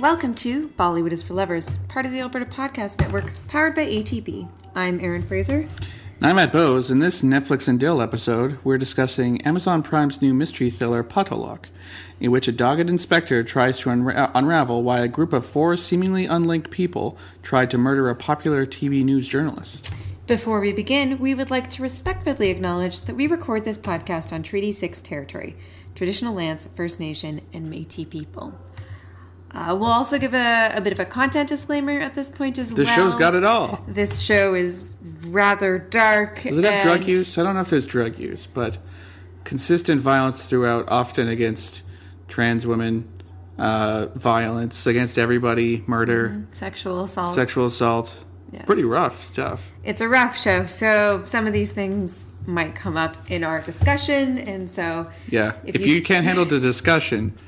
Welcome to Bollywood is for Lovers, part of the Alberta Podcast Network, powered by ATB. I'm Erin Fraser. I'm Matt Bowes. In this Netflix and Dill episode, we're discussing Amazon Prime's new mystery thriller Paatal Lok, in which a dogged inspector tries to unra- uh, unravel why a group of four seemingly unlinked people tried to murder a popular TV news journalist. Before we begin, we would like to respectfully acknowledge that we record this podcast on Treaty 6 territory, traditional lands, First Nation, and Metis people. Uh, we'll also give a, a, bit of a content disclaimer at this point as this well. This show's got it all. This show is rather dark. Does it have drug use? I don't know if there's drug use, but consistent violence throughout, often against trans women, uh, violence against everybody, murder, mm-hmm. sexual assault. Sexual assault. Yes. Pretty rough stuff. It's a rough show, so some of these things might come up in our discussion, and so yeah, if, if you, you, can't handle the discussion,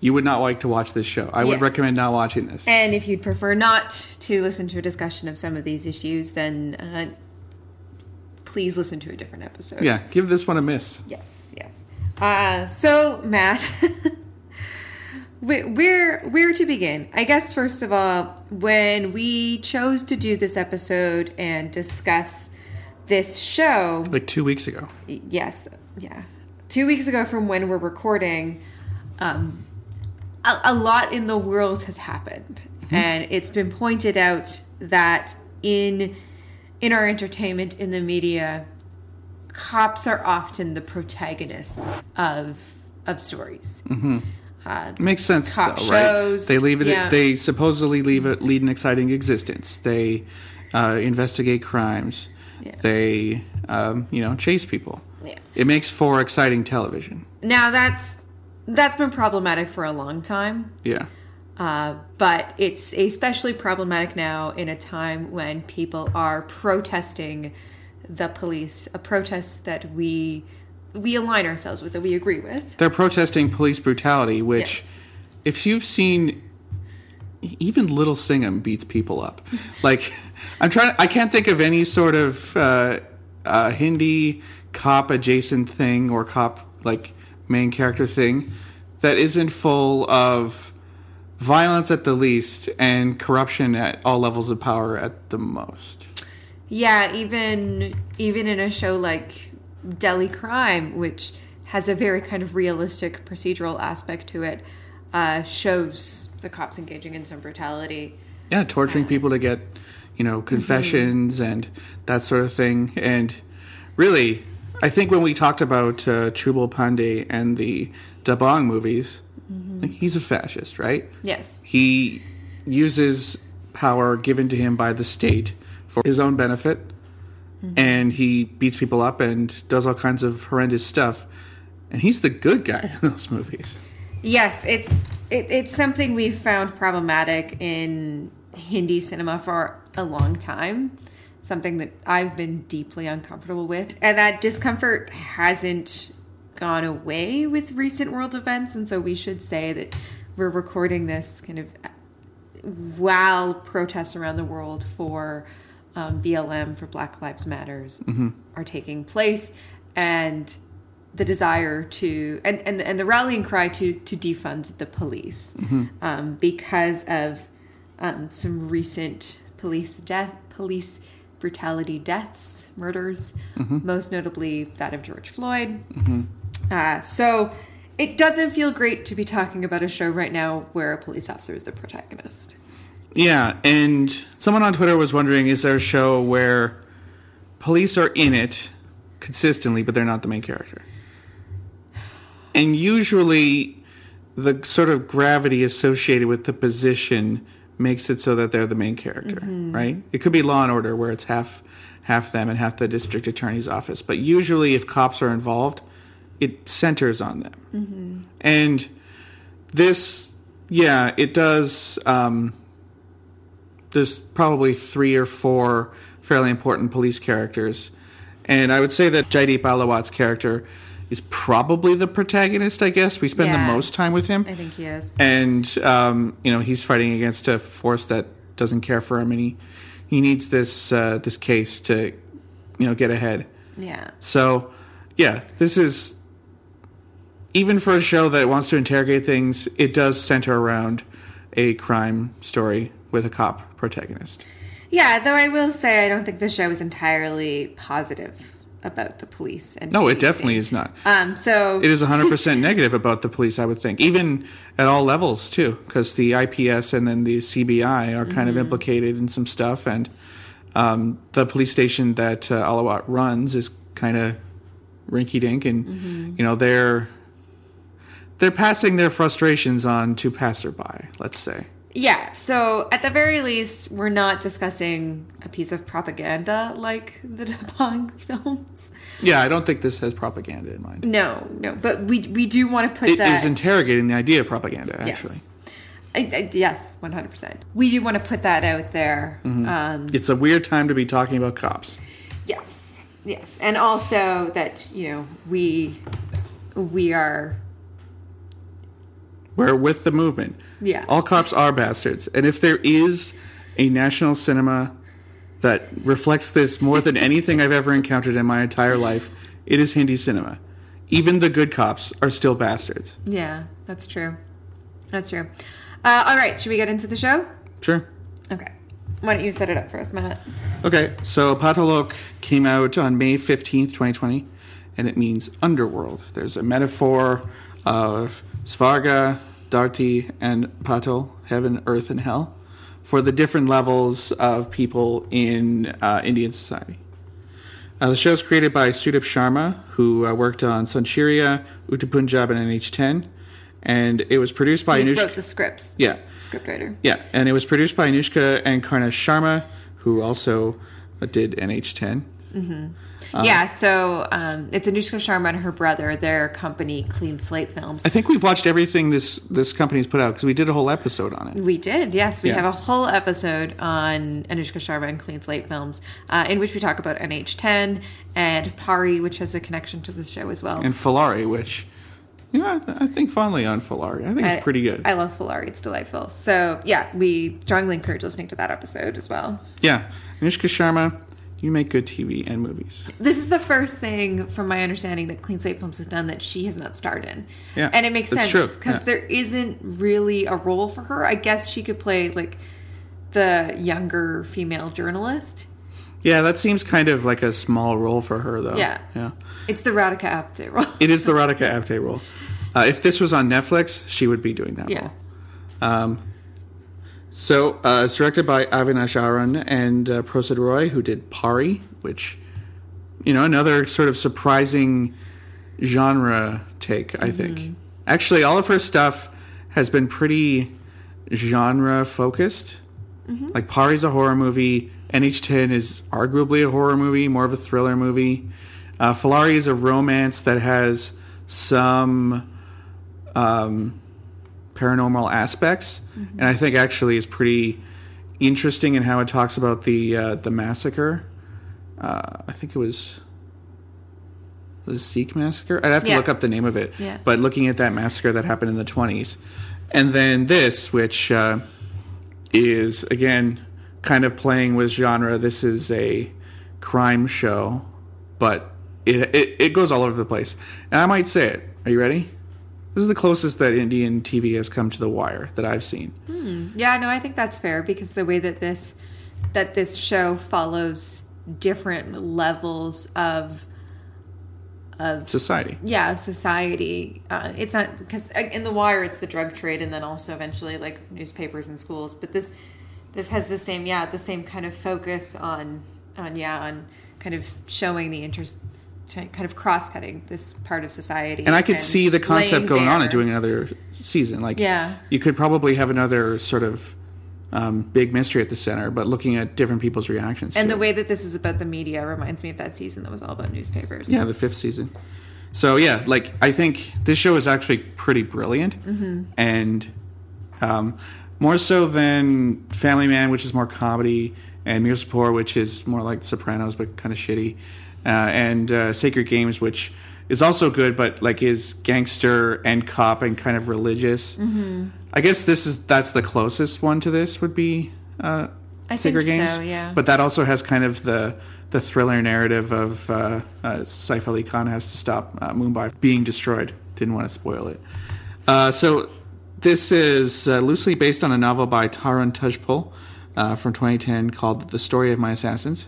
you would not like to watch this show. I yes. would recommend not watching this. And if you'd prefer not to listen to a discussion of some of these issues, then uh, please listen to a different episode. Yeah, give this one a miss. Yes, yes. Uh, so Matt. where where to begin i guess first of all when we chose to do this episode and discuss this show like two weeks ago yes yeah two weeks ago from when we're recording um, a, a lot in the world has happened mm-hmm. and it's been pointed out that in in our entertainment in the media cops are often the protagonists of of stories mm-hmm uh, Makes sense, though, shows, right? They leave it. Yeah. They supposedly leave it lead an exciting existence. They uh, investigate crimes. Yeah. They, um, you know, chase people. Yeah. It makes for exciting television. Now that's that's been problematic for a long time. Yeah. Uh, but it's especially problematic now in a time when people are protesting the police, a protest that we we align ourselves with that we agree with. They're protesting police brutality, which, yes. if you've seen, even Little Singham beats people up. like, I'm trying. I can't think of any sort of uh, uh, Hindi cop adjacent thing or cop like main character thing that isn't full of violence at the least and corruption at all levels of power at the most. Yeah, even even in a show like Delhi Crime, which has a very kind of realistic procedural aspect to it, uh, shows the cops engaging in some brutality. Yeah, torturing uh, people to get, you know, confessions mm-hmm. and that sort of thing. And really, I think when we talked about uh, Chulbul Pandey and the Dabangg movies, mm-hmm. like he's a fascist, right? Yes. He uses power given to him by the state for his own benefit mm-hmm. and he beats people up and does all kinds of horrendous stuff. And he's the good guy in those movies. Yes, it's it, it's something we've found problematic in Hindi cinema for a long time. Something that I've been deeply uncomfortable with, and that discomfort hasn't gone away with recent world events. And so we should say that we're recording this kind of while protests around the world for um, BLM for Black Lives Matters mm-hmm. are taking place, and the desire to and, and and the rallying cry to to defund the police mm-hmm. um, because of um, some recent police death police brutality deaths murders mm-hmm. most notably that of George Floyd mm-hmm. uh, so it doesn't feel great to be talking about a show right now where a police officer is the protagonist yeah, and someone on Twitter was wondering is there a show where police are in it consistently, but they're not the main character? And usually the sort of gravity associated with the position makes it so that they're the main character, mm-hmm. right? It could be Law and Order where it's half half them and half the district attorney's office, but usually if cops are involved, it centers on them. Mm-hmm. And this, yeah, it does. Um, there's probably three or four fairly important police characters, and I would say that Jaideep Ahlawat's character is probably the protagonist. I guess we spend yeah, the most time with him. I think he is, and um, you know he's fighting against a force that doesn't care for him, and he he needs this uh, this case to you know get ahead. Yeah. So yeah, this is even for a show that wants to interrogate things, it does center around a crime story with a cop protagonist. Yeah, though I will say I don't think the show is entirely positive about the police and No, it definitely is not. Um, so It is 100% negative about the police, I would think, even at all levels, too, because the IPS and then the CBI are kind of Mm-hmm. implicated in some stuff. And um, the police station that uh, Ahlawat runs is kind of rinky dink. And, Mm-hmm. you know, they're. They're passing their frustrations on to passerby, let's say. Yeah, so at the very least, we're not discussing a piece of propaganda like the Dabangg films. Yeah, I don't think this has propaganda in mind. No, no, but we we do want to put that It is interrogating the idea of propaganda, actually. Yes, I, I, yes, one hundred percent. We do want to put that out there. Mm-hmm. Um, It's a weird time to be talking about cops. yes, yes, and also that you know we we are We're with the movement. Yeah. All cops are bastards. And if there is a national cinema that reflects this more than anything I've ever encountered in my entire life, it is Hindi cinema. Even the good cops are still bastards. yeah, that's true. That's true. Uh, all right, should we get into the show? Sure. Okay, why don't you set it up for us, Matt? Okay, so Paatal Lok came out on May 15th, 2020, and it means underworld. There's a metaphor of Svarga, Darti, and Patal, heaven, earth, and hell, for the different levels of people in uh, Indian society. Uh, the show is created by Sudip Sharma, who uh, worked on Sonchiriya, Udta Punjab, and NH10, and it was produced by He Anushka. wrote the scripts. yeah, Scriptwriter. yeah, and it was produced by Anushka and Karnesh Sharma, who also did NH10. Uh, yeah, so um, it's Anushka Sharma and her brother. Their company, Clean Slate Films. I think we've watched everything this this company's put out because we did a whole episode on it. We did, yes. We Yeah. have a whole episode on Anushka Sharma and Clean Slate Films, uh, in which we talk about NH10 and Pari, which has a connection to the show as well. And Phillauri, which you know, I, th- I think fondly on Phillauri. I think I- it's pretty good. I love Phillauri; it's delightful. So yeah, we strongly encourage listening to that episode as well. yeah, Anushka Sharma, you make good TV and movies. This is the first thing, from my understanding, that Clean Slate Films has done that she has not starred in. Yeah, and it makes sense because yeah. there isn't really a role for her. I guess she could play like the younger female journalist. Yeah, that seems kind of like a small role for her, though. Yeah. yeah. It's the Radhika Apte role. It is the Radhika Apte role. Uh, if this was on Netflix, she would be doing that Yeah. role. Um, so uh, it's directed by Avinash Arun and uh, Roy, who did Pari, which, you know, another sort of surprising genre take, I think. Actually, all of her stuff has been pretty genre focused. Like Pari's a horror movie. NH10 is arguably a horror movie, more of a thriller movie. Uh, Phillauri is a romance that has some um, paranormal aspects, and I think actually is pretty interesting in how it talks about the uh, the massacre. Uh, I think it was the Sikh massacre. I'd have to Yeah. look up the name of it. Yeah. But looking at that massacre that happened in the twenties, and then this, which uh, is again kind of playing with genre. This is a crime show, but it, it it goes all over the place. And I might say it. Are you ready? This is the closest that Indian TV has come to The Wire that I've seen. Yeah, no, I think that's fair because the way that this that this show follows different levels of of Society. yeah of society. Uh, it's not because in the wire it's the drug trade and then also eventually like newspapers and schools. But this this has the same yeah the same kind of focus on on yeah on kind of showing the interest. Kind of cross cutting this part of society, And I could see the concept going on and doing another season. Like, Yeah. you could probably have another sort of um, big mystery at the center, but looking at different people's reactions. And the it. way that this is about the media reminds me of that season that was all about newspapers. Yeah, the fifth season. So yeah, like I think this show is actually pretty brilliant, and um, more so than Family Man, which is more comedy, and Mirzapur, which is more like Sopranos but kind of shitty, and uh, Sacred Games, which is also good but like is gangster and cop and kind of religious. Mm-hmm. I guess this is that's the closest one to this would be uh, I think Sacred Games, so, yeah. but that also has kind of the the thriller narrative of uh, uh, Saif Ali Khan has to stop uh, Mumbai being destroyed. Didn't want to spoil it. Uh, so this is uh, loosely based on a novel by Tarun Tejpal uh, from 2010 called The Story of My Assassins.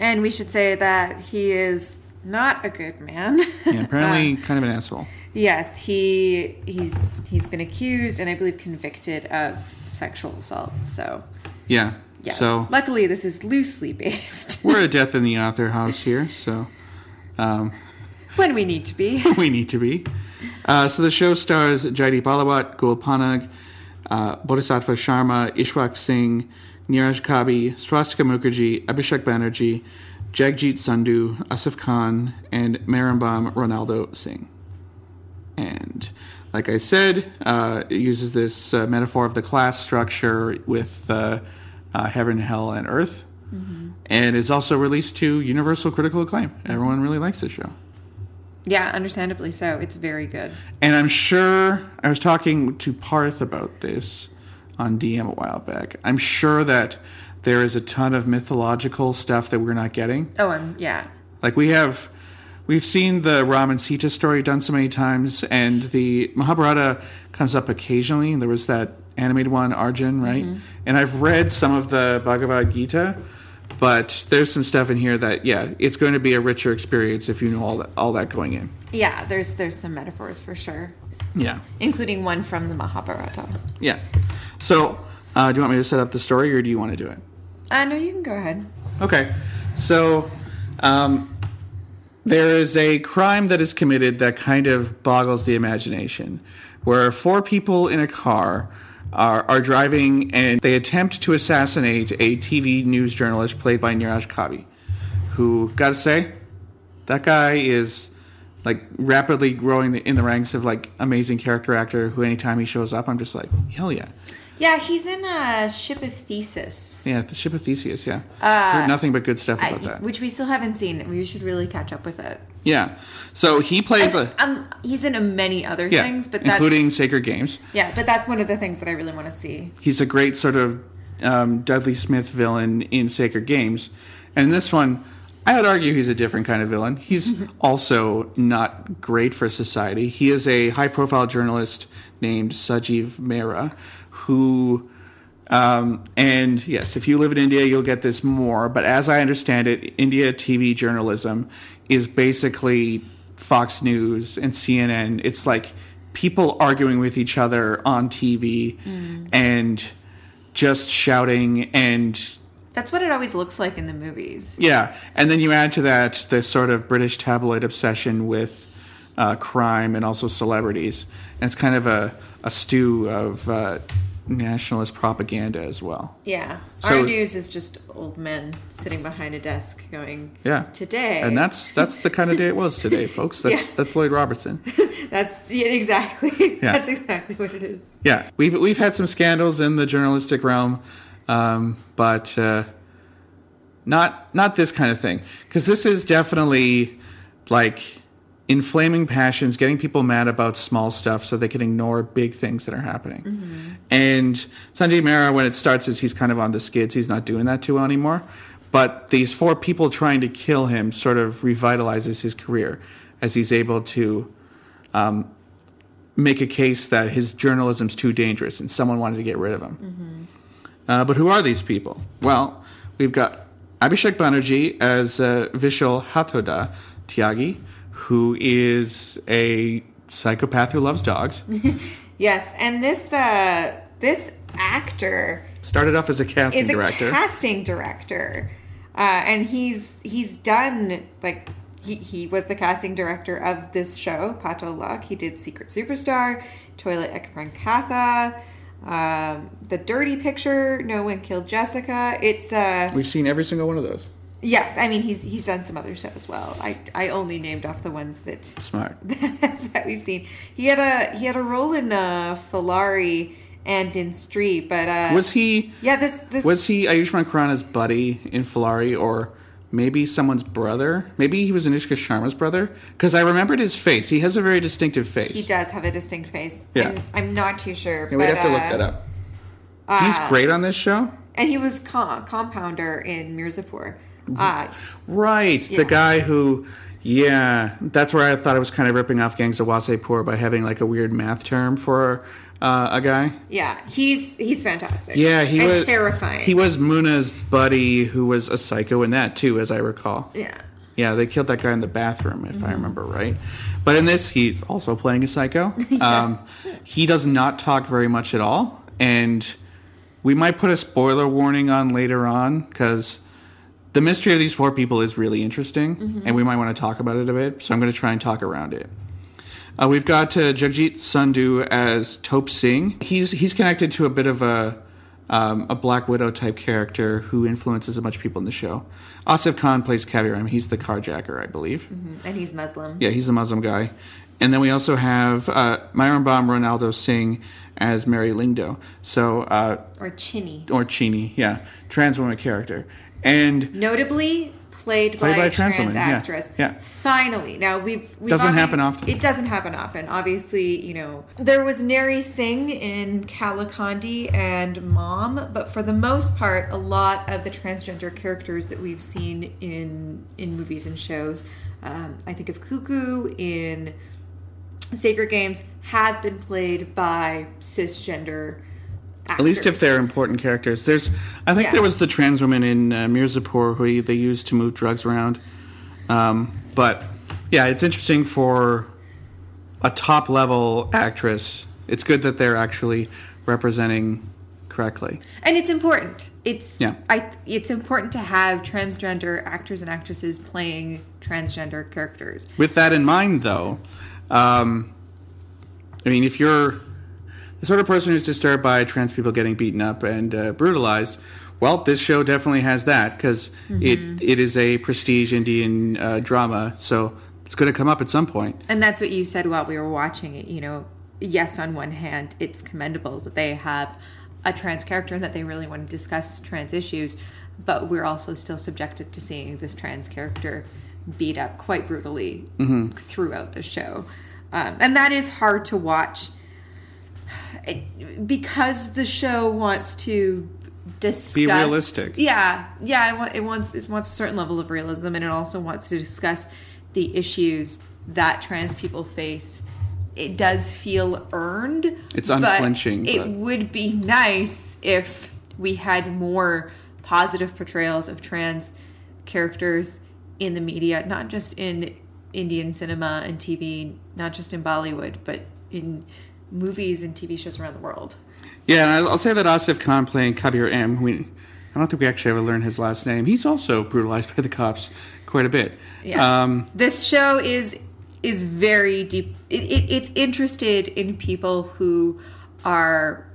And we should say that he is not a good man. Yeah, apparently kind of an asshole. yes, he he's he's been accused and I believe convicted of sexual assault. So Yeah. yeah. So luckily this is loosely based. we're a death in the author house here, so um, when we need to be. we need to be. Uh, so the show stars Jaideep Ahlawat, Gul Panag, uh, Bodhisattva Sharma, Ishwak Singh, Neeraj Kabi, Swastika Mukherjee, Abhishek Banerjee, Jagjit Sandhu, Asif Khan, and Mairembam Ronaldo Singh. And like I said, uh, it uses this uh, metaphor of the class structure with uh, uh, heaven, hell, and earth. And it's also released to universal critical acclaim. Everyone really likes this show. Yeah, understandably so. It's very good. And I'm sure I was talking to Parth about this on DM a while back. I'm sure that there is a ton of mythological stuff that we're not getting. Oh, and yeah. Like we have we've seen the Ram and Sita story done so many times and the Mahabharata comes up occasionally. There was that animated one Arjun, right? Mm-hmm. And I've read some of the Bhagavad Gita, but there's some stuff in here that yeah, it's going to be a richer experience if you know all that all that going in. Yeah, there's there's some metaphors for sure, Yeah. including one from the Mahabharata. Yeah. So, uh, do you want me to set up the story, or do you want to do it? Uh, no, you can go ahead. Okay. So, um, there is a crime that is committed that kind of boggles the imagination, where four people in a car are, are driving and they attempt to assassinate a TV news journalist played by Neeraj Kabi, who, gotta say, that guy is like rapidly growing in the ranks of like amazing character actor who anytime he shows up i'm just like hell yeah Yeah, he's in a Ship of Theseus, Yeah, the ship of Theseus. Yeah, heard nothing but good stuff I- about that. which we still haven't seen. We should really catch up with it. Yeah, so he plays a Um, he's in a many other yeah, things, but that's including Sacred Games. yeah, but that's one of the things that I really want to see. He's a great sort of um, Dudley Smith villain in Sacred Games, and this one, I would argue he's a different kind of villain. He's also not great for society. He is a high-profile journalist named Sanjeev Mehra, who Um, and yes, if you live in India, you'll get this more. But as I understand it, India TV journalism is basically Fox News and CNN. It's like people arguing with each other on TV and just shouting and That's what it always looks like in the movies. yeah, and then you add to that the sort of British tabloid obsession with uh, crime and also celebrities, and it's kind of a, a stew of uh, nationalist propaganda as well. Yeah. So- Our news is just old men sitting behind a desk going, Yeah, Today. and that's that's the kind of day it was today, folks. That's Yeah. that's Lloyd Robertson. That's yeah, exactly. Yeah. That's exactly what it is. Yeah, we've we've had some scandals in the journalistic realm, um, but uh, not not this kind of thing because this is definitely like inflaming passions, getting people mad about small stuff so they can ignore big things that are happening. And Sanjay Mehra, when it starts, is he's kind of on the skids. He's not doing that too well anymore. But these four people trying to kill him sort of revitalizes his career as he's able to um, make a case that his journalism's too dangerous and someone wanted to get rid of him. Uh, but who are these people? Well, we've got Abhishek Banerjee as uh, Vishal Hathoda Tyagi, who is a psychopath who loves dogs. Yes, and this uh this actor Started off as a casting is a director. casting director. Uh, and he's he's done like he, he was the casting director of this show, Paatal Lok. He did Secret Superstar, Toilet Ek Prem Katha, um, The Dirty Picture, No One Killed Jessica. It's uh We've seen every single one of those. yes, I mean he's he's done some other stuff as well. I I only named off the ones that Smart. that we've seen. He had a he had a role in uh Phillauri and in Stree, but uh Was he yeah this this was he Ayushmann Khurrana's buddy in Phillauri or maybe someone's brother? Maybe he was Anushka Sharma's brother? Because I remembered his face. He has a very distinctive face. He does have a distinct face. Yeah. And I'm not too sure. Yeah, we'd have to look uh, that up. He's great on this show. And he was com- compounder in Mirzapur. Uh, Right, Yeah. the guy who, yeah, that's where I thought I was kind of ripping off Gangs of Wasseypur by having like a weird math term for uh, a guy. Yeah, he's he's fantastic. Yeah, he and was terrifying. He was Munna's buddy, who was a psycho in that too, as I recall. Yeah. Yeah, they killed that guy in the bathroom, if I remember right. But in this, he's also playing a psycho. um, he does not talk very much at all, and we might put a spoiler warning on later on because the mystery of these four people is really interesting, and we might want to talk about it a bit. So I'm going to try and talk around it. Uh, we've got uh, Jagjit Sandhu as Tope Singh. He's he's connected to a bit of a um, a Black Widow type character who influences a bunch of people in the show. Asif Khan plays Kabir M. He's the carjacker, I believe. And he's Muslim. Yeah, he's a Muslim guy. And then we also have uh, Mairembam Ronaldo Singh as Mary Lyngdoh. So, uh, Or Chini or Chini, yeah, trans woman character. And Notably played, Played by, by a trans trans, woman, yeah, actress. yeah. Finally. Now we've, we've Doesn't obvi- happen often. It doesn't happen often. Obviously, you know, there was Neri Singh in Kaalakaandi and Mom, but for the most part, a lot of the transgender characters that we've seen in in movies and shows, um, I think of Cuckoo in Sacred Games, have been played by cisgender. At least if they're important characters. There's, I think Yeah. there was the trans woman in uh, Mirzapur who he- they used to move drugs around. Um, but yeah, it's interesting for a top level actress. It's good that they're actually representing correctly. and it's important. It's Yeah. I it's important to have transgender actors and actresses playing transgender characters. With that in mind, though, um, I mean, if you're the sort of person who's disturbed by trans people getting beaten up and uh, brutalized, well, this show definitely has that because it it is a prestige Indian uh, drama, so it's going to come up at some point. And that's what you said while we were watching it. You know, yes, on one hand, it's commendable that they have a trans character and that they really want to discuss trans issues, but we're also still subjected to seeing this trans character beat up quite brutally throughout the show. Um, and that is hard to watch because the show wants to discuss be realistic. Yeah, yeah. It, wants it wants a certain level of realism, and it also wants to discuss the issues that trans people face. It does feel earned. It's but unflinching, It but- would be nice if we had more positive portrayals of trans characters in the media, not just in Indian cinema and TV, not just in Bollywood, but in movies and TV shows around the world. Yeah, and I'll say that Asif Khan playing Kabir M. We, I don't think we actually ever learned his last name. He's also brutalized by the cops quite a bit. Yeah. Um, this show is is very deep. It, it, it's interested in people who are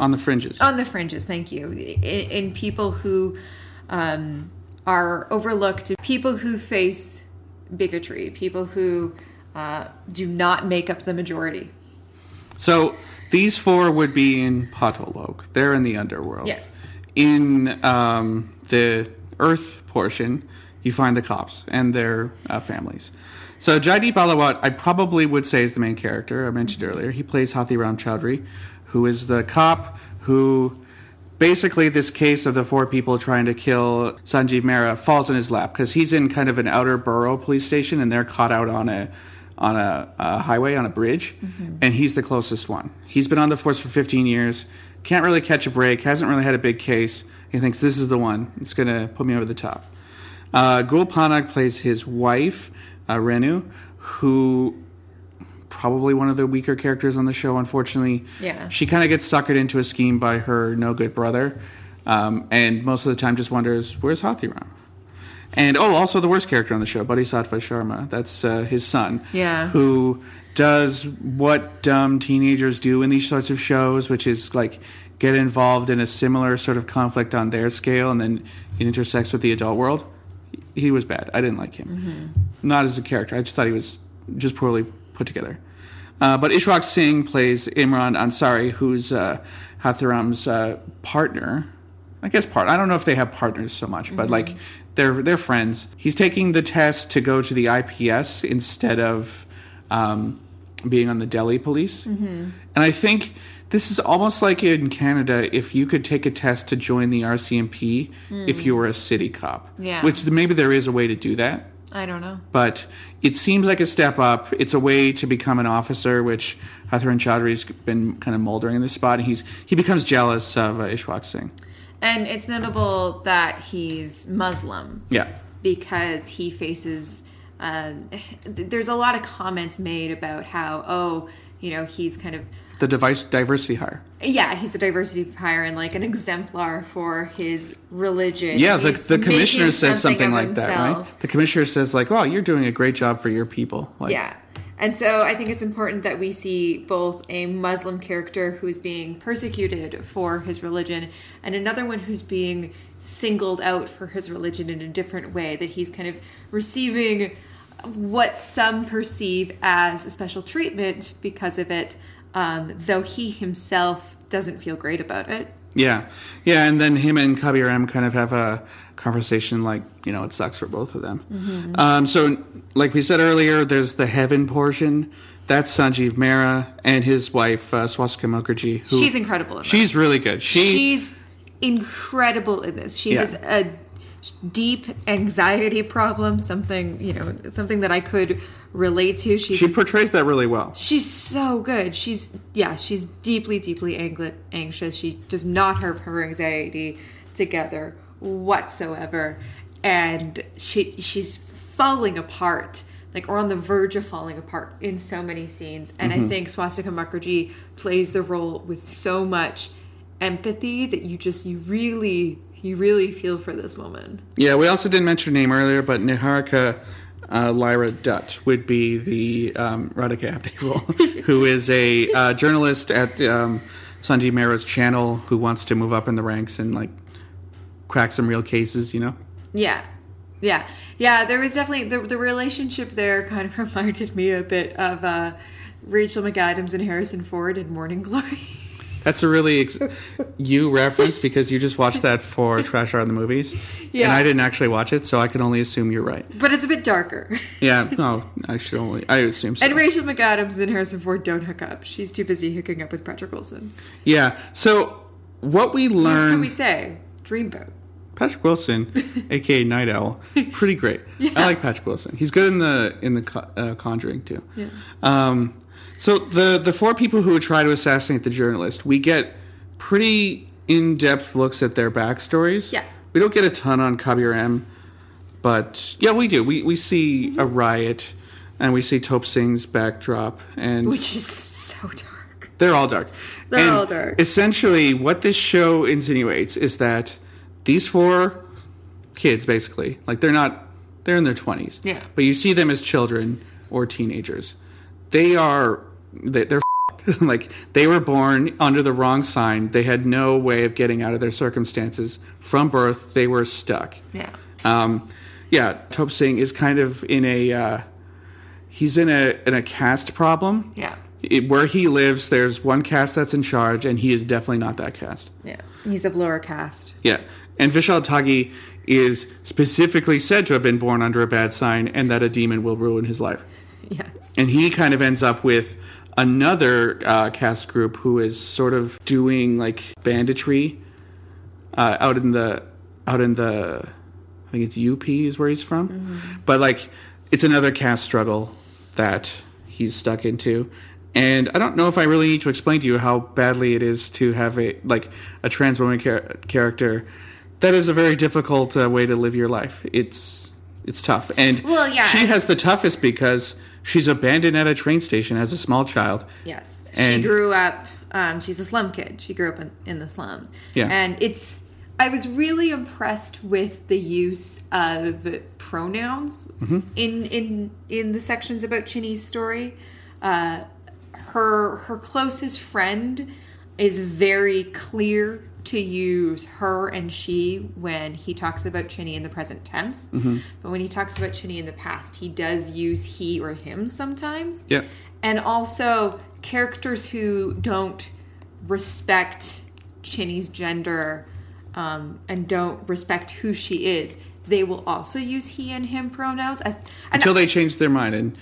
on the fringes. on the fringes. Thank you. In, in people who um, are overlooked, people who face bigotry, people who uh, do not make up the majority. So these four would be in Paatal Lok. They're in the underworld. Yeah. In um, the Earth portion, you find the cops and their uh, families. So Jaideep Ahlawat, I probably would say is the main character I mentioned earlier. He plays Hathiram Chowdhury, who is the cop who basically this case of the four people trying to kill Sanjeev Mehra falls in his lap because he's in kind of an outer borough police station and they're caught out on a on a, a highway on a bridge and he's the closest one. He's been on the force for 15 years, can't really catch a break, hasn't really had a big case. He thinks this is the one. It's going to put me over the top. Uh, Gul Panag plays his wife, uh, Renu, who probably one of the weaker characters on the show. Unfortunately, Yeah. she kind of gets suckered into a scheme by her no good brother, um, and most of the time just wonders where's Hathiram. And oh, also the worst character on the show, Bodhisattva Sharma. That's uh, his son. Yeah. Who does what dumb teenagers do in these sorts of shows, which is like get involved in a similar sort of conflict on their scale, and then it intersects with the adult world. He was bad. I didn't like him. Not as a character. I just thought he was just poorly put together. Uh, but Ishwak Singh plays Imran Ansari, who's uh, Hathiram's uh, partner. I guess part. I don't know if they have partners so much, but like they're they're friends. He's taking the test to go to the IPS instead of um, being on the Delhi police. And I think this is almost like in Canada if you could take a test to join the RCMP if you were a city cop. Yeah. Which maybe there is a way to do that. I don't know. but it seems like a step up. It's a way to become an officer, which Hathiram Chaudhry's been kind of moldering in this spot. And he's he becomes jealous of uh, Ishwak Singh. And it's notable that he's Muslim Yeah, because he faces. Um, there's a lot of comments made about how, oh, you know, he's kind of the device diversity hire. Yeah, he's a diversity hire and like an exemplar for his religion. Yeah, the, the commissioner says something of like that, right? The commissioner says like, "Oh, you're doing a great job for your people." Like, Yeah. And so I think it's important that we see both a Muslim character who's being persecuted for his religion and another one who's being singled out for his religion in a different way, that he's kind of receiving what some perceive as a special treatment because of it, um, though he himself doesn't feel great about it. Yeah, yeah, and then him and Kabir M kind of have a conversation like, you know, it sucks for both of them. Mm-hmm. Um, so, like we said earlier, there's the heaven portion. That's Sanjeev Mehra and his wife uh, Swastika Mukherjee. Who, She's incredible in She's really good. She she's incredible in this. She Yeah. has a deep anxiety problem, something you know, something that I could relate to. She's she portrays that really well. she's so good. She's yeah, she's deeply, deeply ang- anxious. She does not have her anxiety together whatsoever, and she she's falling apart. Like or on the verge of falling apart in so many scenes, and I think Swastika Mukherjee plays the role with so much empathy that you just you really you really feel for this woman. Yeah, we also didn't mention her name earlier, but Niharika uh, Lyra Dutt would be the um, Radhika role, who is a uh, journalist at um, Sanjeev Mehra's channel who wants to move up in the ranks and like crack some real cases, you know? Yeah. Yeah. Yeah, there was definitely the the relationship there kind of reminded me a bit of uh Rachel McAdams and Harrison Ford in Morning Glory. That's a really ex- you reference because you just watched that for Trash Art in the Movies. And I didn't actually watch it, so I can only assume you're right. but it's a bit darker. Yeah, no, I should only, I assume so. And Rachel McAdams and Harrison Ford don't hook up. She's too busy hooking up with Patrick Wilson. yeah, so what we What learn. can we say? Dreamboat. Patrick Wilson, aka Night Owl, pretty great. I like Patrick Wilson. He's good in the in the uh, Conjuring too. Yeah. Um, so the the four people who would try to assassinate the journalist, we get pretty in depth looks at their backstories. Yeah. We don't get a ton on Kabir M, but yeah, we do. We we see Mm-hmm. a riot, and we see Tope Singh's backdrop, and Which is so dark. they're all dark. They're And all dark. Essentially, what this show insinuates is that these four kids, basically, like they're not, they're in their twenties. Yeah. But you see them as children or teenagers. They are, they- they're like they were born under the wrong sign. They had no way of getting out of their circumstances from birth. They were stuck. Yeah. Um, yeah, Tope Singh is kind of in a, uh, he's in a in a caste problem Yeah. it, where he lives, there's one caste that's in charge, and he is definitely not that caste Yeah. He's of lower caste. Yeah. And Vishal Tyagi is specifically said to have been born under a bad sign and that a demon will ruin his life. Yes. And he kind of ends up with another uh, cast group who is sort of doing like banditry uh, out in the out in the I think it's UP is where he's from, but like it's another caste struggle that he's stuck into. And I don't know if I really need to explain to you how badly it is to have a like a trans woman char- character. That is a very difficult uh, way to live your life. It's it's tough, and Well, yeah, she has the toughest because she's abandoned at a train station as a small child. Yes. And- she grew up, um, she's a slum kid. She grew up in, in the slums. Yeah. And it's, I was really impressed with the use of pronouns Mm-hmm. in, in, in the sections about Chinny's story. Uh, her, her closest friend is very clear to use her and she when he talks about Chinny in the present tense. Mm-hmm. But when he talks about Chinny in the past, he does use he or him sometimes Yeah. and also characters who don't respect Chinny's gender um, and don't respect who she is. They will also use he and him pronouns. I, Until they change their mind and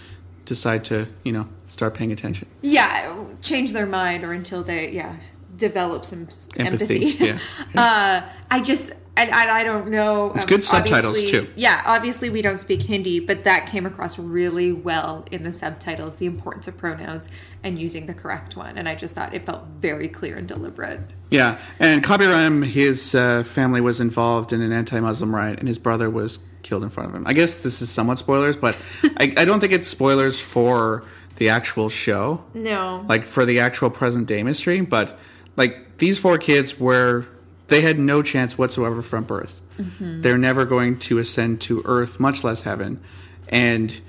decide to, you know, start paying attention. yeah, change their mind or until they yeah develop some Empathy, empathy. yeah, Uh, I just and, and I don't know. It's good subtitles, too. Yeah, obviously we don't speak Hindi, but that came across really well in the subtitles. The importance of pronouns and using the correct one, and I just thought it felt very clear and deliberate. Yeah, and Kabir M, his uh, family was involved in an anti-Muslim riot, and his brother was killed in front of him. I guess this is somewhat spoilers, but I, I don't think it's spoilers for the actual show, No, like for the actual present day mystery. But like these four kids were, they had no chance whatsoever from birth. They're never going to ascend to Earth, much less heaven, and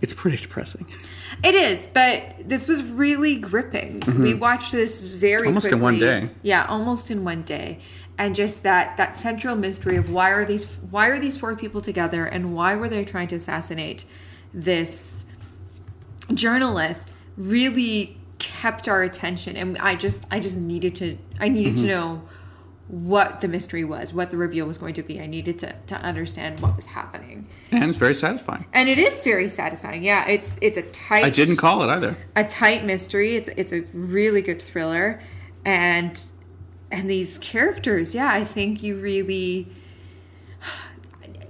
it's pretty depressing. It is, but this was really gripping. We watched this very Mm-hmm. Almost in one day. Yeah, almost in one day, and just that that central mystery of why are these why are these four people together and why were they trying to assassinate this journalist really kept our attention, and I just I just needed to I needed Mm-hmm. to know what the mystery was, what the reveal was going to be. I needed to to understand what was happening. And it's very satisfying. And it is very satisfying. Yeah, it's it's a tight I didn't call it either. a tight mystery. It's it's a really good thriller, and and these characters, yeah, I think you really.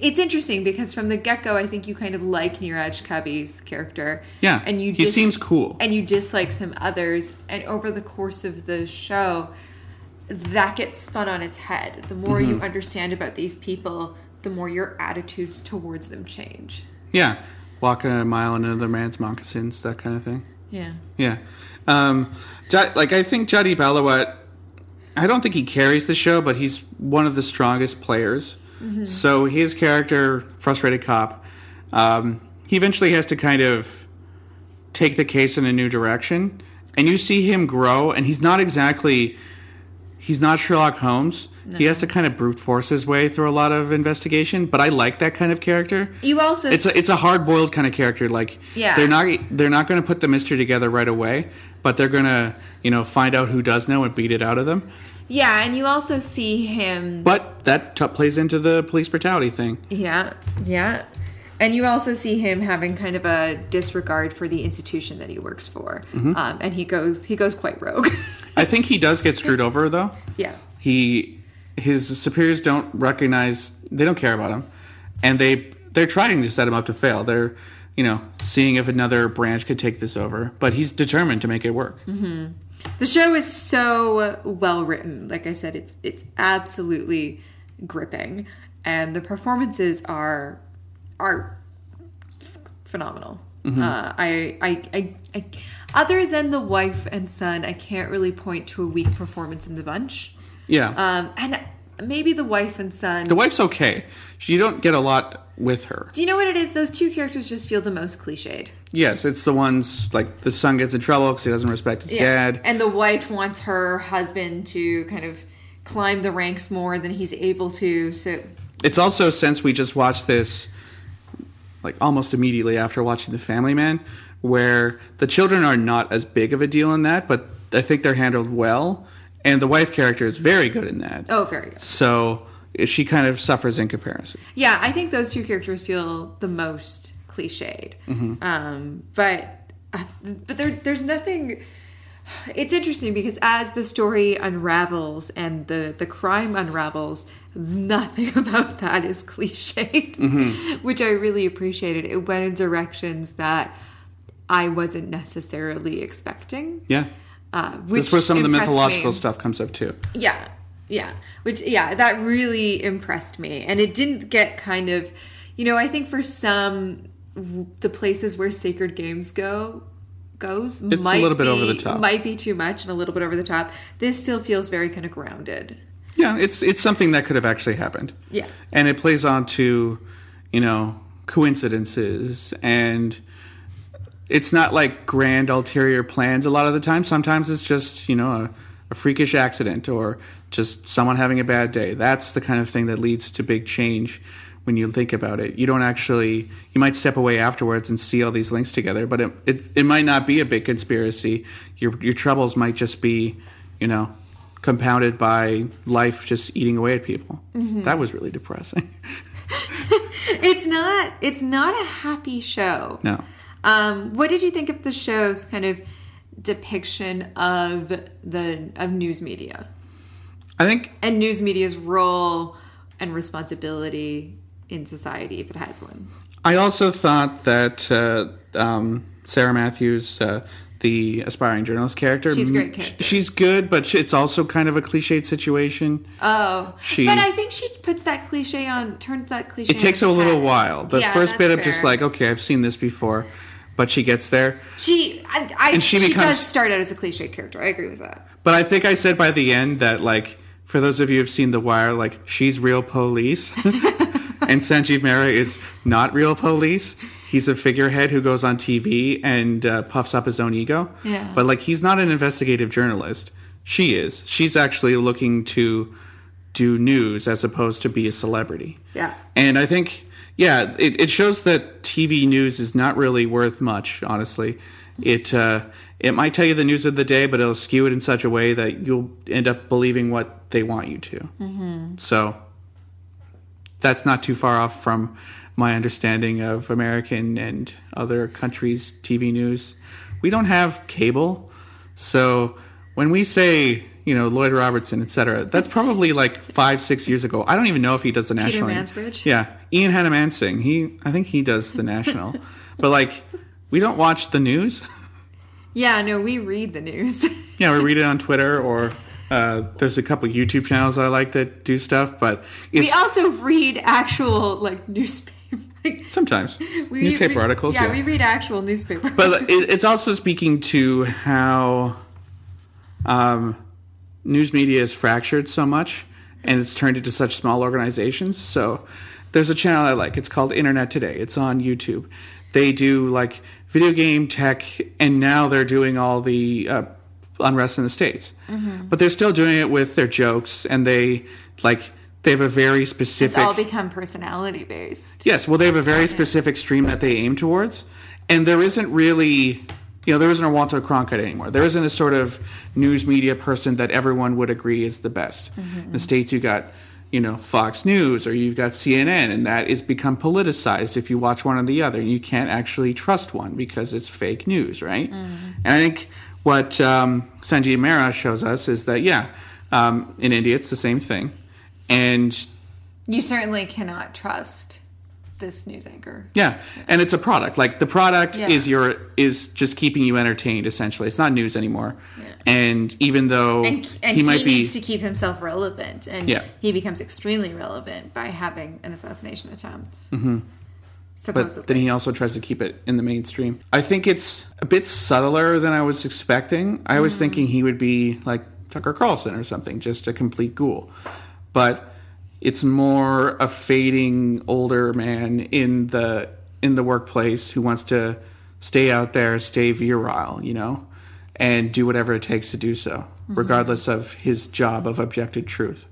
It's interesting because from the get go, I think you kind of like Neeraj Kabi's character. Yeah, and you he seems cool. and you dislike some others. And over the course of the show, that gets spun on its head. The more Mm-hmm. you understand about these people, the more your attitudes towards them change. Yeah, walk a mile in another man's moccasins, that kind of thing. Yeah. Yeah, um, like I think Jaideep Ahlawat. I don't think he carries the show, but he's one of the strongest players. So his character, frustrated cop, um, he eventually has to kind of take the case in a new direction, and you see him grow. And he's not exactly he's not Sherlock Holmes. He has to kind of brute force his way through a lot of investigation. But I like that kind of character. You also It's a, it's a hard boiled kind of character. Like Yeah. they're not they're not going to put the mystery together right away, but they're going to you know find out who does know and beat it out of them. Yeah, and you also see him. But that t- plays into the police brutality thing. Yeah, yeah. And you also see him having kind of a disregard for the institution that he works for, Mm-hmm. um, and he goes he goes quite rogue. I think he does get screwed over though. yeah, He his superiors don't recognize they don't care about him, and they they're trying to set him up to fail. They're you know seeing if another branch could take this over, but he's determined to make it work. The show is so well written. Like I said, it's it's absolutely gripping, and the performances are are phenomenal. Mm-hmm. Uh, I, I, I, I, other than the wife and son, I can't really point to a weak performance in the bunch. Yeah, Um, and maybe the wife and son. the wife's okay. You don't get a lot with her. Do you know what it is? Those two characters just feel the most cliched. Yes, it's the ones like the son gets in trouble because he doesn't respect his dad. And the wife wants her husband to kind of climb the ranks more than he's able to. So, It's also since we just watched this, like almost immediately after watching The Family Man, where the children are not as big of a deal in that, but I think they're handled well, and the wife character is very good in that. oh, very good. So she kind of suffers in comparison. Yeah, I think those two characters feel the most cliched. Mm-hmm. Um, but uh, but there, there's nothing. It's interesting because as the story unravels and the the crime unravels, nothing about that is cliched, Mm-hmm. which I really appreciated. It went in directions that I wasn't necessarily expecting. Yeah, Uh, which that's where some of the mythological me. stuff comes up too. Yeah, yeah. Which yeah, that really impressed me, and it didn't get kind of, you know, I think for some, the places where sacred games go goes a might little bit be, over the top. might be too much and a little bit over the top. This still feels very kind of grounded. Yeah, it's it's something that could have actually happened. Yeah. and it plays on to, you know, coincidences and it's not like grand ulterior plans a lot of the time. Sometimes it's just, you know, a, a freakish accident or just someone having a bad day. That's the kind of thing that leads to big change when you think about it. You don't actually, you might step away afterwards and see all these links together, but it, it, it might not be a big conspiracy. Your, your troubles might just be, you know, compounded by life just eating away at people. Mm-hmm. That was really depressing. It's not. It's not a happy show. no. Um, what did you think of the show's kind of depiction of the of news media? I think and news media's role and responsibility in society if it has one. I also thought that uh, um, Sarah Matthews, uh, the aspiring journalist character, She's a great character. She's good, but it's also kind of a cliched situation. Oh, She- but I think she puts that cliche on, turns that cliche. It takes a little while. The Yeah, first bit that's of just like, okay, I've seen this before, but she gets there. she, I, I And she she, becomes- does start out as a cliche character. I agree with that. But I think I said by the end that like for those of you who've seen The Wire, like she's real police, and Sanjeev Mehra is not real police. He's a figurehead who goes on TV and uh, puffs up his own ego. Yeah. But like he's not an investigative journalist. She is. She's actually looking to do news as opposed to be a celebrity. Yeah. And I think, yeah, it, it shows that TV news is not really worth much, honestly. It uh, it might tell you the news of the day, but it'll skew it in such a way that you'll end up believing what they want you to. Mm-hmm. So that's not too far off from my understanding of American and other countries' TV news. We don't have cable, so when we say you know Lloyd Robertson, etc., that's probably like five, six years ago. I don't even know if he does the national. Mansbridge? Yeah, Ian Hanomansing. He, I think he does the national, but like we don't watch the news. Yeah, no, we read the news. Yeah, we read it on Twitter or. Uh, there's a couple YouTube channels I like that do stuff, but we also read actual like newspaper. Like, sometimes we newspaper read- articles. Yeah, yeah. we read actual newspaper. but it, it's also speaking to how um, news media is fractured so much and it's turned into such small organizations so there's a channel i like it's called internet today it's on youtube they do like video game tech and now they're doing all the uh, unrest in the states but they're still doing it with their jokes and they like they have a very specific. it's all become personality based. Yes, well, they have a very specific stream that they aim towards, and there isn't really, you know, there isn't a Walter Cronkite anymore. There isn't a sort of news media person that everyone would agree is the best. In the states, you got, you know, Fox News or you've got CNN, and that is become politicized. If you watch one or the other, you can't actually trust one because it's fake news, right? And I think what um, Sanjeev Mehra shows us is that yeah, um, in India it's the same thing, and You certainly cannot trust this news anchor. Yeah, and it's a product. Like the product Yeah. is your is just keeping you entertained. Essentially, it's not news anymore. And even though And, and he he, might be, needs to keep himself relevant, and Yeah. he becomes extremely relevant by having an assassination attempt. Mm-hmm. Supposedly, but then he also tries to keep it in the mainstream. I think it's a bit subtler than I was expecting. I was thinking he would be like Tucker Carlson or something, just a complete ghoul. But it's more a fading older man in the in the workplace who wants to stay out there, stay virile, you know, and do whatever it takes to do so, regardless of his job of objective truth.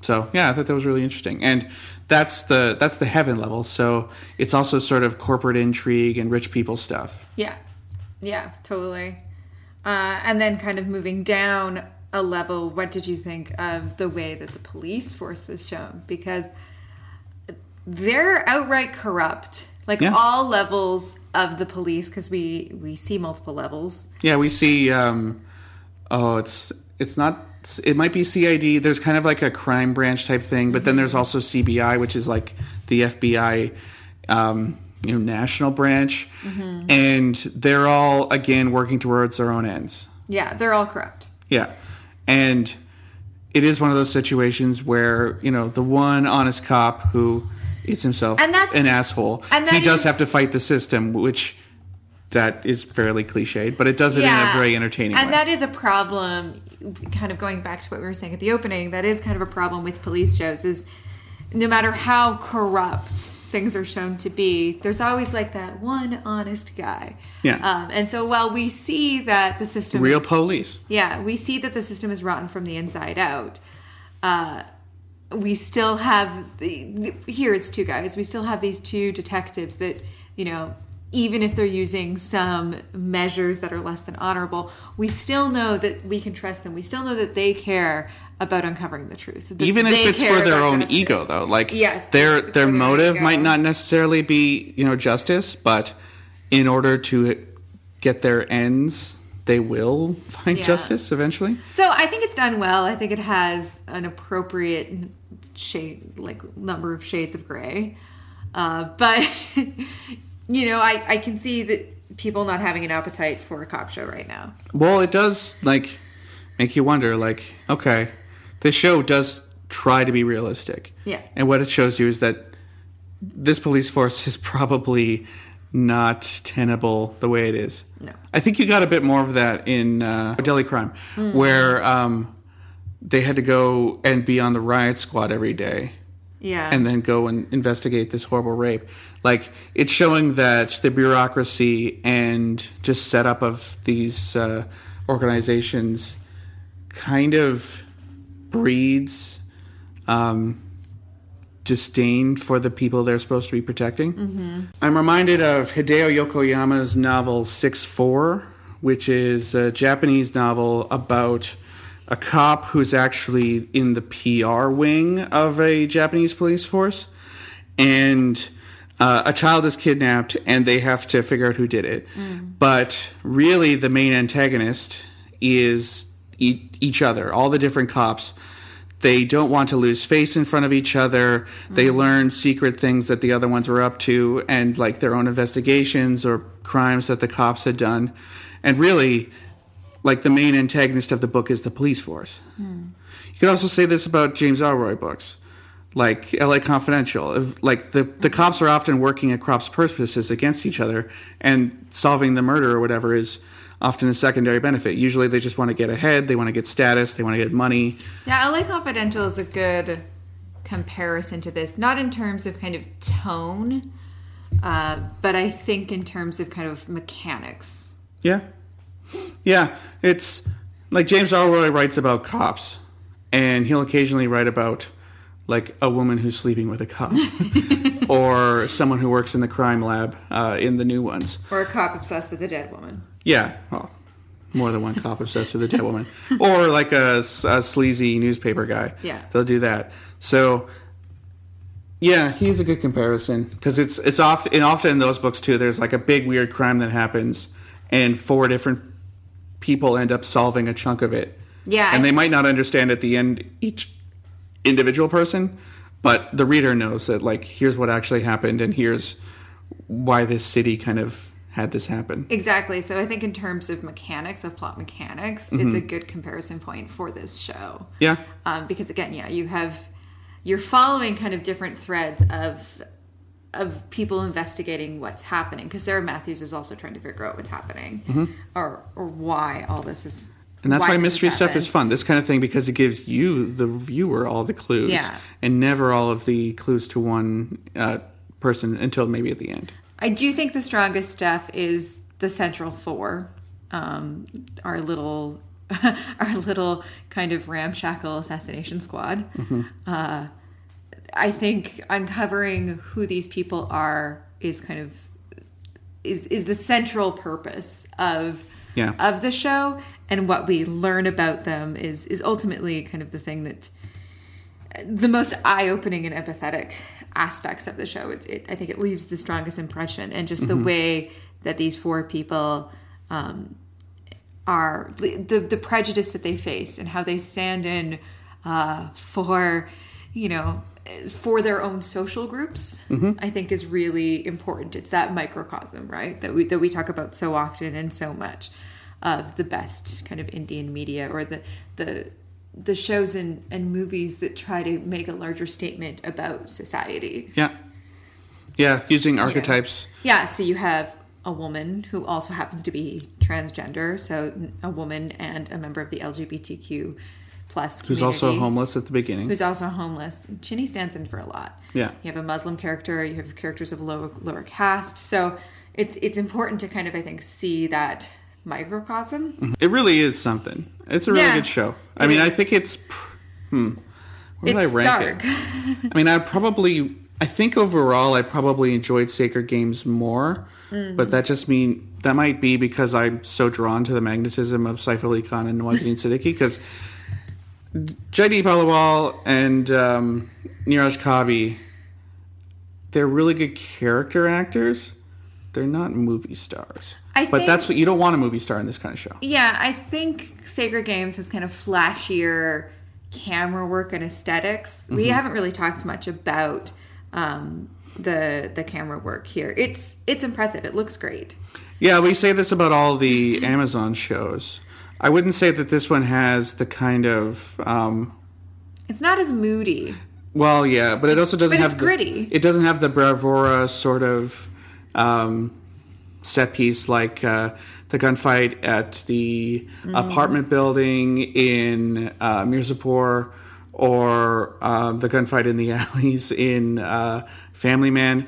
So yeah, I thought that was really interesting, and that's the that's the heaven level. So it's also sort of corporate intrigue and rich people stuff. Yeah, yeah, totally. Uh, and then, kind of moving down a level, what did you think of the way that the police force was shown? Because they're outright corrupt, like Yeah. all levels of the police. Because we we see multiple levels. Yeah, we see. Um, oh, it's it's not. It might be CID. There's kind of like a crime branch type thing, but then there's also CBI, which is like the FBI, um, you know, national branch, and they're all again working towards their own ends. Yeah, they're all corrupt. Yeah. And it is one of those situations where, you know, the one honest cop who is himself And that's- an asshole, and he does is- have to fight the system, which that is fairly cliched, but it does it in a very entertaining way. and way. that is a problem kind of going back to what we were saying at the opening that is kind of a problem with police shows is no matter how corrupt things are shown to be there's always like that one honest guy Yeah. um, and so while we see that the system Real is, police. yeah we see that the system is rotten from the inside out uh, we still have the, here it's two guys we still have these two detectives that you know even if they're using some measures that are less than honorable we still know that we can trust them we still know that they care about uncovering the truth Even if it's for their own justice. ego though. Like Yes, their their motive might not necessarily be, you know, justice, but in order to get their ends, they will find Yeah. justice eventually. so i think it's done well i think it has an appropriate shade like number of shades of gray. Uh, but you know, I I can see that people not having an appetite for a cop show right now. Well, it does like make you wonder. Like, okay, this show does try to be realistic. Yeah. And what it shows you is that this police force is probably not tenable the way it is. No. I think you got a bit more of that in uh, Delhi Crime, where um, they had to go and be on the riot squad every day Yeah. and then go and investigate this horrible rape. Like it's showing that the bureaucracy and just setup of these uh, organizations kind of breeds um, disdain for the people they're supposed to be protecting. I'm reminded of Hideo Yokoyama's novel Six Four, which is a Japanese novel about a cop who's actually in the PR wing of a Japanese police force, and uh, a child is kidnapped, and they have to figure out who did it. But really, the main antagonist is e- each other, all the different cops. They don't want to lose face in front of each other. They learn secret things that the other ones were up to and like their own investigations or crimes that the cops had done. And really, like the main antagonist of the book is the police force. You could also say this about James Ellroy books, like L.A. Confidential. If- Like the the cops are often working at cross purposes against each other, and solving the murder or whatever is often a secondary benefit. Usually, they just want to get ahead, they want to get status, they want to get money. Yeah, LA Confidential is a good comparison to this, not in terms of kind of tone, uh, but I think in terms of kind of mechanics. Yeah. Yeah. It's like James Ellroy writes about cops, and he'll occasionally write about like a woman who's sleeping with a cop or someone who works in the crime lab uh, in the new ones. Or a cop obsessed with a dead woman. Yeah. Well, more than one cop obsessed with a dead woman. Or like a sleazy newspaper guy. Yeah. They'll do that. So. Yeah, he's a good comparison because it's it's often and often in those books too. There's like a big weird crime that happens, and four different people end up solving a chunk of it. Yeah, and I- they might not understand at the end each individual person, but the reader knows that like here's what actually happened, and here's why this city kind of had this happen. Exactly. So I think in terms of mechanics, of plot mechanics, it's a good comparison point for this show. Yeah, Um, because again, yeah, you have you're following kind of different threads of of people investigating what's happening because Sarah Matthews is also trying to figure out what's happening or or why all this is. and that's why, has mystery stuff is fun. This kind of thing because it gives you, the viewer, all the clues, Yeah. and never all of the clues to one uh, person until maybe at the end. I do think the strongest stuff is the central four. Um, our little, our little kind of ramshackle assassination squad. Uh, I think uncovering who these people are is kind of is is the central purpose of Yeah. of the show, and what we learn about them is is ultimately kind of the thing that the most eye-opening and empathetic aspects of the show. It, it, I think it leaves the strongest impression, and just the way that these four people um, are the the prejudice that they face and how they stand in uh, for you know for their own social groups mm-hmm. i think is really important. It's that microcosm right that we that we talk about so often and so much of the best kind of indian media or the the the shows and, and movies that try to make a larger statement about society. Yeah, yeah, using archetypes. yeah, so you have a woman who also happens to be transgender, so a woman and a member of the LGBTQ plus Who's also homeless at the beginning. Who's also homeless. Cheeni stands in for a lot. Yeah. You have a Muslim character, you have characters of lower lower caste. So it's it's important to kind of I think see that microcosm. It really is something. It's a really Yeah, good show. I mean, I think it's. Hmm. Where did I rank dark. it? I mean, I probably. I think overall, I probably enjoyed Sacred Games more, Mm-hmm. but that just mean that might be because I'm so drawn to the magnetism of Saif Ali Khan and Nawazuddin Siddiqui because Jaideep Ahlawat and um, Neeraj Kabi, they're really good character actors. They're not movie stars. I but think- that's what you don't want a movie star in this kind of show. Yeah, I think Sacred Games has kind of flashier camera work and esthetics we haven't really talked much about um, the the camera work here it's it's impressive it looks great Yeah, we say this about all the Amazon shows. I wouldn't say that this one has the kind of um, it's not as moody well, yeah, but it also doesn't have it's the- gritty. it doesn't have the bravura sort of um, set piece like uh, the gunfight at the Mm-hmm. apartment building in uh, Mirzapur or uh, the gunfight in the alleys in uh, Family Man.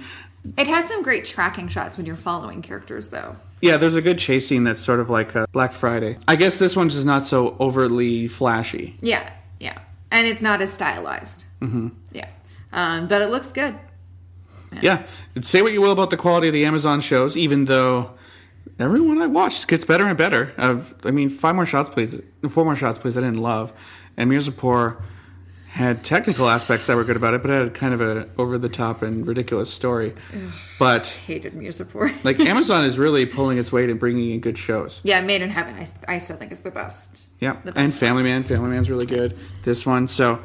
it has some great tracking shots when you're following characters though Yeah, there's a good chase scene that's sort of like uh, Black Friday. I guess this one's just not so overly flashy. yeah yeah and it's not as stylized mm-hmm. yeah um, but it looks good Yeah, say what you will about the quality of the Amazon shows, even though everyone I watched gets better and better. Uh, I mean, five more shots, please. Four more shots, please. I didn't love, and Mirzapur had technical aspects that were good about it, but it had kind of a over the top and ridiculous story. But hated Mirzapur. like Amazon is really pulling its weight and bringing in good shows. yeah made in heaven I, I still think it's the best Yeah, The and best Family Man. Family Man's really good. This one, so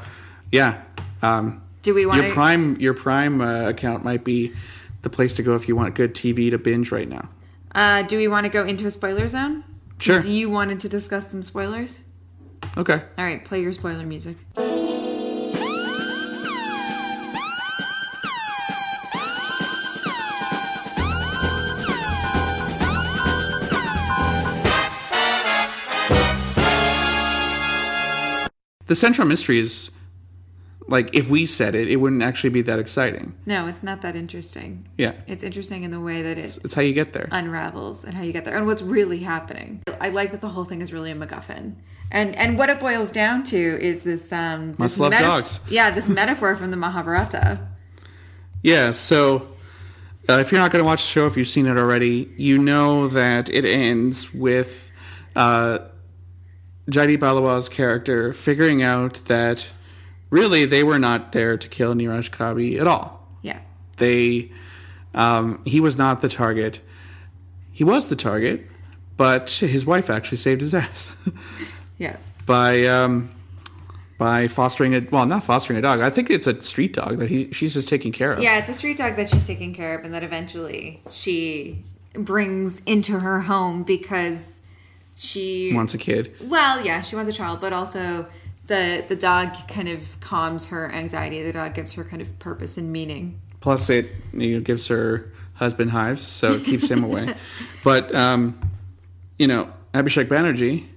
yeah. Um, Do we wanna- your Prime? Your Prime uh, account might be the place to go if you want good TV to binge right now. Uh, do we want to go into a spoiler zone? Sure. You wanted to discuss some spoilers. Okay. All right, play your spoiler music. The central mystery is like if we said it, it wouldn't actually be that exciting. No, it's not that interesting. Yeah, It's interesting in the way that it it's how you get there. unravels and how you get there and what's really happening. I like that the whole thing is really a MacGuffin. And and what it boils down to is this um Must this love dogs. Yeah, this metaphor from the Mahabharata. Yeah. So uh, if you're not going to watch the show, if you've seen it already, you know that it ends with uh, Jaideep Ahlawat's character figuring out that really they were not there to kill Neeraj Kabi at all. Yeah. they um, he was not the target he was the target but his wife actually saved his ass Yes. by um, by fostering a well not fostering a dog i think it's a street dog that he she's just taking care of Yeah, it's a street dog that she's taking care of and that eventually she brings into her home because she wants a kid Well, yeah, she wants a child, but also the the dog kind of calms her anxiety. The dog gives her kind of purpose and meaning. plus it you know gives her husband hives so it keeps him away but um, you know abhishek banerjee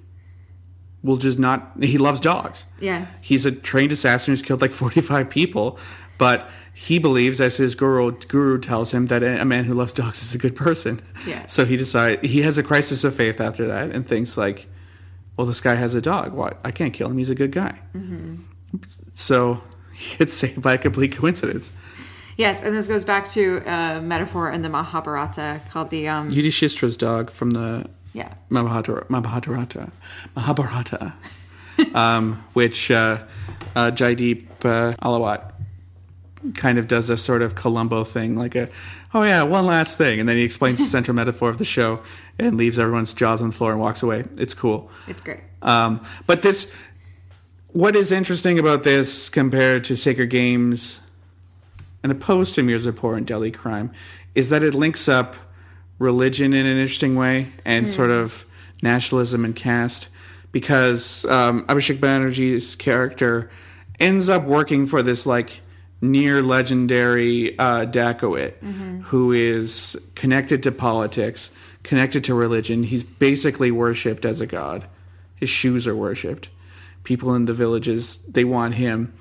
will just not he loves dogs Yes. he's a trained assassin who's killed like 45 people but he believes as his guru guru tells him that a man who loves dogs is a good person. Yeah. so he decides he has a crisis of faith after that and thinks like well this guy has a dog. Why i can't kill him. He's a good guy. So he gets saved by a complete coincidence. Yes, and this goes back to a metaphor in the Mahabharata called the um yudhishthira's dog from the yeah. Mahabharata, Mahabharata, Mahabharata, um, which uh, uh, Jaideep uh, Ahlawat kind of does a sort of Columbo thing, like a, oh yeah, one last thing, and then he explains the central metaphor of the show and leaves everyone's jaws on the floor and walks away. It's cool. It's great. Um, but this, what is interesting about this compared to Sacred Games and opposed to Mirzapur and Delhi Crime is that it links up religion in an interesting way and sort of nationalism and caste because um, Abhishek Banerjee's character ends up working for this like near legendary uh, Dacoit who is connected to politics, connected to religion. He's basically worshipped as a god. His shoes are worshipped. People in the villages they want him,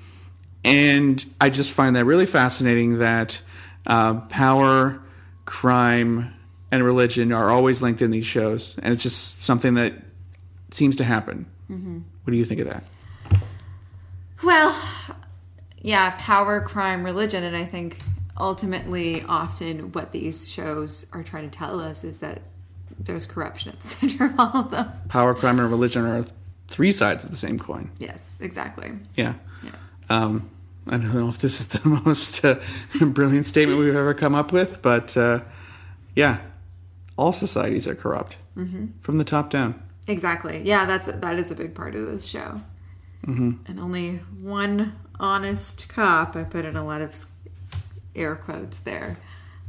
and I just find that really fascinating that uh, power, crime, and religion are always linked in these shows, and it's just something that seems to happen. What do you think of that? Well, yeah, power, crime, religion, and I think ultimately, often what these shows are trying to tell us is that there's corruption at the center of all of them. Power, crime, and religion are three sides of the same coin. Yes, exactly. Yeah. Yeah. Um, I don't know if this is the most uh, brilliant statement we've ever come up with, but uh, yeah, all societies are corrupt from the top down. Exactly. Yeah, that's that is a big part of this show. and only one honest cop, I put in a lot of air quotes there,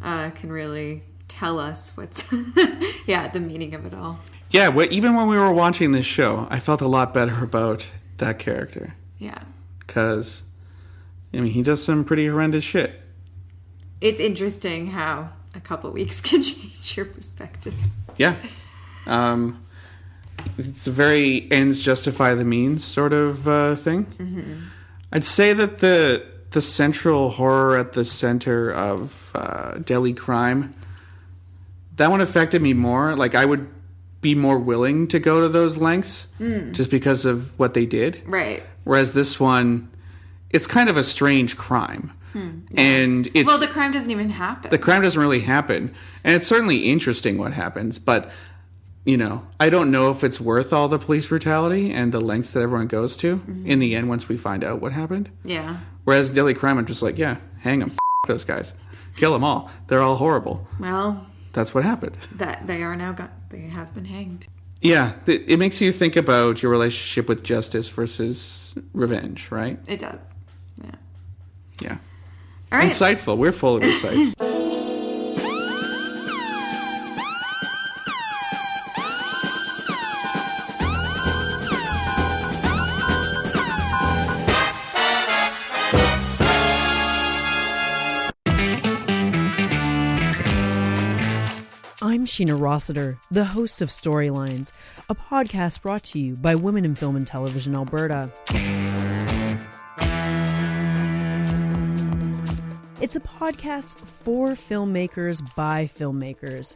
uh, can really tell us what's, yeah, the meaning of it all. Yeah, wh- even when we were watching this show, I felt a lot better about that character Yeah. because, I mean, he does some pretty horrendous shit. It's interesting how a couple weeks can change your perspective. Yeah. Um, it's a very ends justify the means sort of uh, thing. I'd say that the the central horror at the center of uh, Delhi crime that one affected me more. Like I would be more willing to go to those lengths just because of what they did. Right. Whereas this one, it's kind of a strange crime, and it's Well, the crime doesn't even happen. the crime doesn't really happen and it's certainly interesting what happens but you know i don't know if it's worth all the police brutality and the lengths that everyone goes to mm-hmm. in the end once we find out what happened yeah. whereas Delhi crime i'm just like yeah hang them those guys kill them all they're all horrible Well, that's what happened that they are now got. They have been hanged. yeah it, it makes you think about your relationship with justice versus revenge right It does. Yeah. yeah All right. insightful we're full of insights Sheena Rossiter, the host of Storylines, a podcast brought to you by Women in Film and Television Alberta. It's a podcast for filmmakers by filmmakers,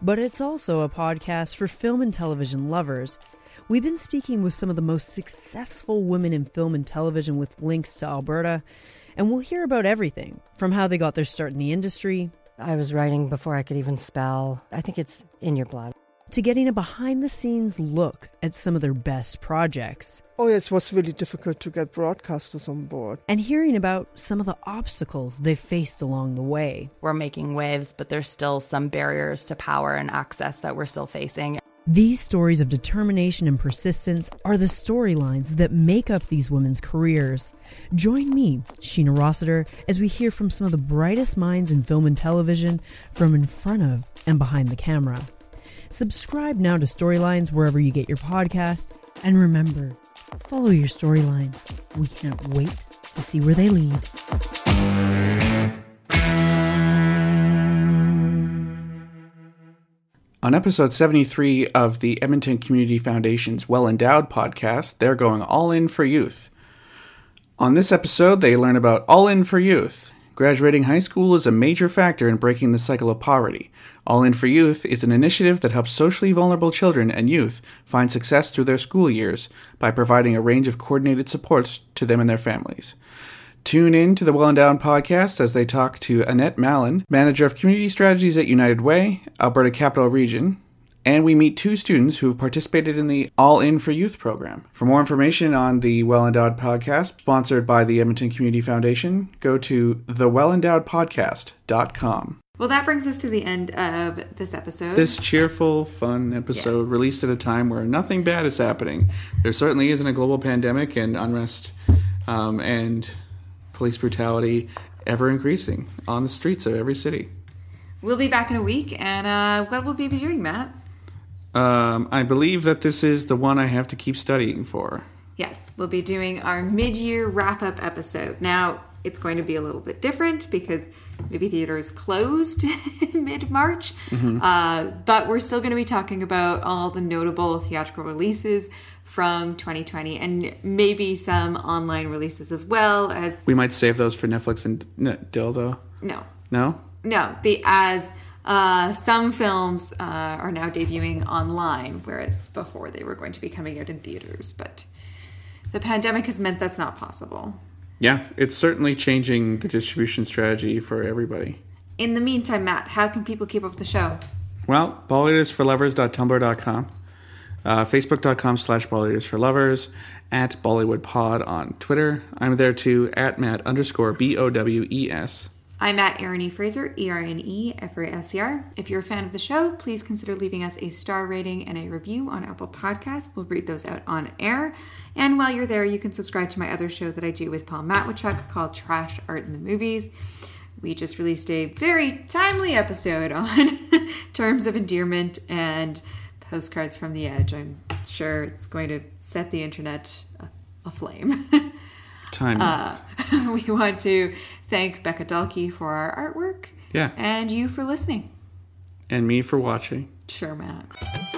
but it's also a podcast for film and television lovers. We've been speaking with some of the most successful women in film and television with links to Alberta, and we'll hear about everything from how they got their start in the industry I was writing before I could even spell. I think it's in your blood. to getting a behind the scenes look at some of their best projects Oh, yeah, it was really difficult to get broadcasters on board. and hearing about some of the obstacles they've faced along the way. we're making waves, but there's still some barriers to power and access that we're still facing. These stories of determination and persistence are the storylines that make up these women's careers. Join me, Sheena Rossiter, as we hear from some of the brightest minds in film and television from in front of and behind the camera. Subscribe now to Storylines wherever you get your podcasts, and remember, follow your storylines. We can't wait to see where they lead. On episode 73 of the Edmonton Community Foundation's Well Endowed podcast, they're going all in for youth. On this episode, they learn about All In for Youth. Graduating high school is a major factor in breaking the cycle of poverty. All In for Youth is an initiative that helps socially vulnerable children and youth find success through their school years by providing a range of coordinated supports to them and their families. Tune in to the Well Endowed podcast as they talk to Annette Mallon, manager of community strategies at United Way, Alberta Capital Region, and we meet two students who have participated in the All In for Youth program. For more information on the Well Endowed podcast, sponsored by the Edmonton Community Foundation, go to thewellendowedpodcast.com. Well, that brings us to the end of this episode. This cheerful, fun episode released at a time where nothing bad is happening. There certainly isn't a global pandemic and unrest um, and police brutality ever increasing on the streets of every city. we'll be back in a week, and uh, what will we be doing, Matt? Um, I believe that this is the one I have to keep studying for. Yes, we'll be doing our mid-year wrap-up episode. Now, it's going to be a little bit different because movie theaters closed in mid-March, uh, but we're still going to be talking about all the notable theatrical releases from 2020 and maybe some online releases as well as We might save those for Netflix and n- Dildo. no, No? no, be as uh, some films uh, are now debuting online, whereas before they were going to be coming out in theaters. But the pandemic has meant that's not possible. Yeah, it's certainly changing the distribution strategy for everybody. In the meantime, Matt, how can people keep up with the show? Well, bollywoodisforlovers.tumblr.com, uh, facebook.com slash bollywoodisforlovers, at bollywoodpod on Twitter. I'm there too, at matt underscore B-O-W-E-S. I'm at Erin E. Fraser, E R N E F R A S E R. If you're a fan of the show, please consider leaving us a star rating and a review on Apple Podcasts. We'll read those out on air. And while you're there, you can subscribe to my other show that I do with Paul Matwychuk called Trash Art in the Movies. We just released a very timely episode on terms of endearment and postcards from the edge. I'm sure it's going to set the internet aflame. Time. Uh, we want to thank Becca Dalkey for our artwork. Yeah. And you for listening. and me for watching. Sure, Matt.